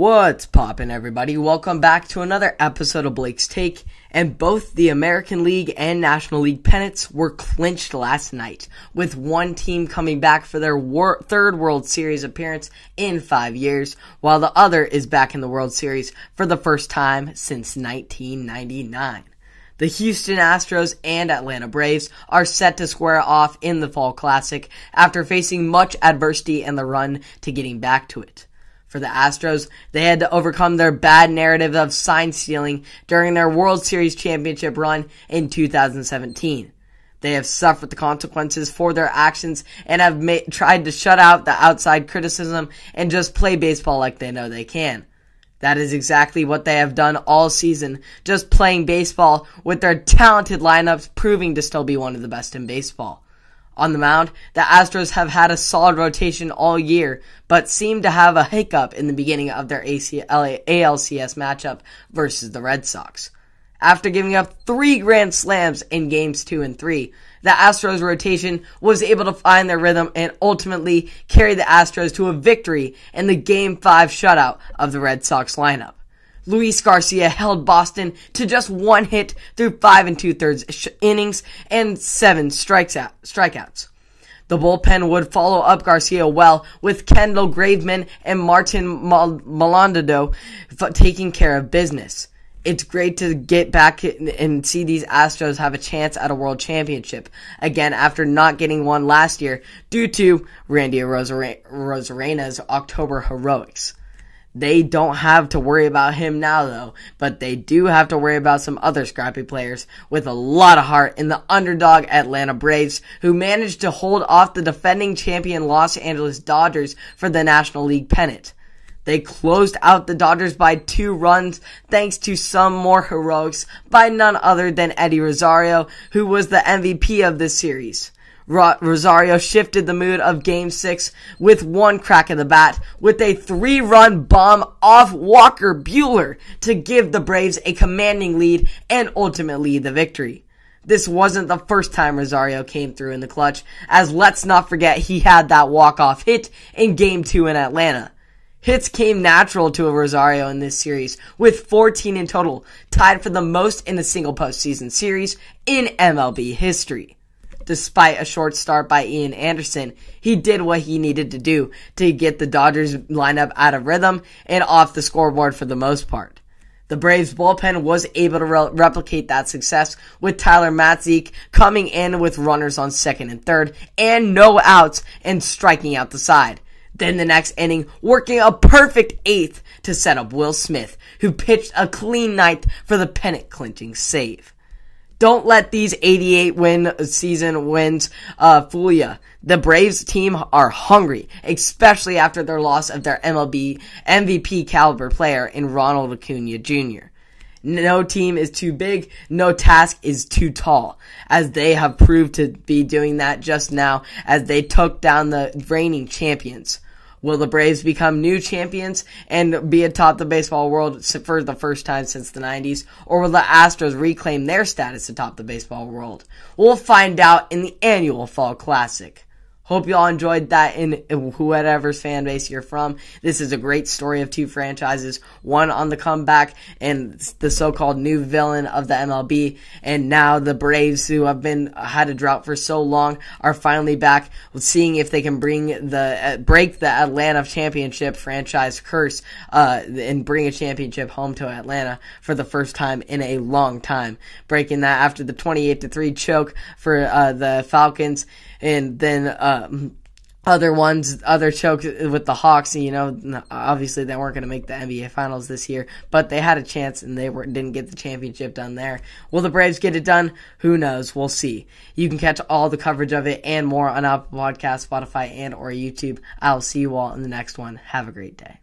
What's poppin', everybody? Welcome back to another episode of Blake's Take. And both the American League and National League pennants were clinched last night, with one team coming back for their wor- third World Series appearance in five years, while the other is back in the World Series for the first time since 1999. The Houston Astros and Atlanta Braves are set to square off in the Fall Classic after facing much adversity in the run to getting back to it. For the Astros, they had to overcome their bad narrative of sign stealing during their World Series championship run in 2017. They have suffered the consequences for their actions and have ma- tried to shut out the outside criticism and just play baseball like they know they can. That is exactly what they have done all season, just playing baseball with their talented lineups proving to still be one of the best in baseball. On the mound, the Astros have had a solid rotation all year, but seem to have a hiccup in the beginning of their ALCS matchup versus the Red Sox. After giving up three grand slams in games two and three, the Astros rotation was able to find their rhythm and ultimately carry the Astros to a victory in the game five shutout of the Red Sox lineup. Luis Garcia held Boston to just one hit through five and two thirds innings and seven strikes out, strikeouts. The bullpen would follow up Garcia well with Kendall Graveman and Martin Mal- Maldonado f- taking care of business. It's great to get back and see these Astros have a chance at a world championship again after not getting one last year due to Randy Arozarena's October heroics. They don't have to worry about him now, though, but they do have to worry about some other scrappy players with a lot of heart in the underdog Atlanta Braves, who managed to hold off the defending champion Los Angeles Dodgers for the National League pennant. They closed out the Dodgers by two runs thanks to some more heroics by none other than Eddie Rosario, who was the MVP of this series. Rosario shifted the mood of game six with one crack of the bat with a three run bomb off Walker Buehler to give the Braves a commanding lead and ultimately the victory. This wasn't the first time Rosario came through in the clutch, as let's not forget he had that walk-off hit in game two in Atlanta. Hits came natural to a Rosario in this series, with 14 in total, tied for the most in a single postseason series in MLB history despite a short start by Ian Anderson, he did what he needed to do to get the Dodgers lineup out of rhythm and off the scoreboard for the most part. The Braves bullpen was able to re- replicate that success with Tyler Matzek coming in with runners on second and third and no outs and striking out the side. Then the next inning, working a perfect eighth to set up Will Smith, who pitched a clean ninth for the pennant clinching save. Don't let these 88 win season wins uh, fool you. The Braves team are hungry, especially after their loss of their MLB MVP caliber player in Ronald Acuna Jr. No team is too big, no task is too tall, as they have proved to be doing that just now as they took down the reigning champions. Will the Braves become new champions and be atop the baseball world for the first time since the 90s? Or will the Astros reclaim their status atop the baseball world? We'll find out in the annual Fall Classic. Hope y'all enjoyed that in whoever's fan base you're from. This is a great story of two franchises, one on the comeback and the so-called new villain of the MLB, and now the Braves who have been had a drought for so long are finally back, seeing if they can bring the uh, break the Atlanta championship franchise curse uh, and bring a championship home to Atlanta for the first time in a long time, breaking that after the 28 to three choke for uh, the Falcons and then um, other ones, other chokes with the Hawks. You know, obviously they weren't going to make the NBA Finals this year, but they had a chance and they were, didn't get the championship done there. Will the Braves get it done? Who knows? We'll see. You can catch all the coverage of it and more on Apple Podcast, Spotify, and or YouTube. I'll see you all in the next one. Have a great day.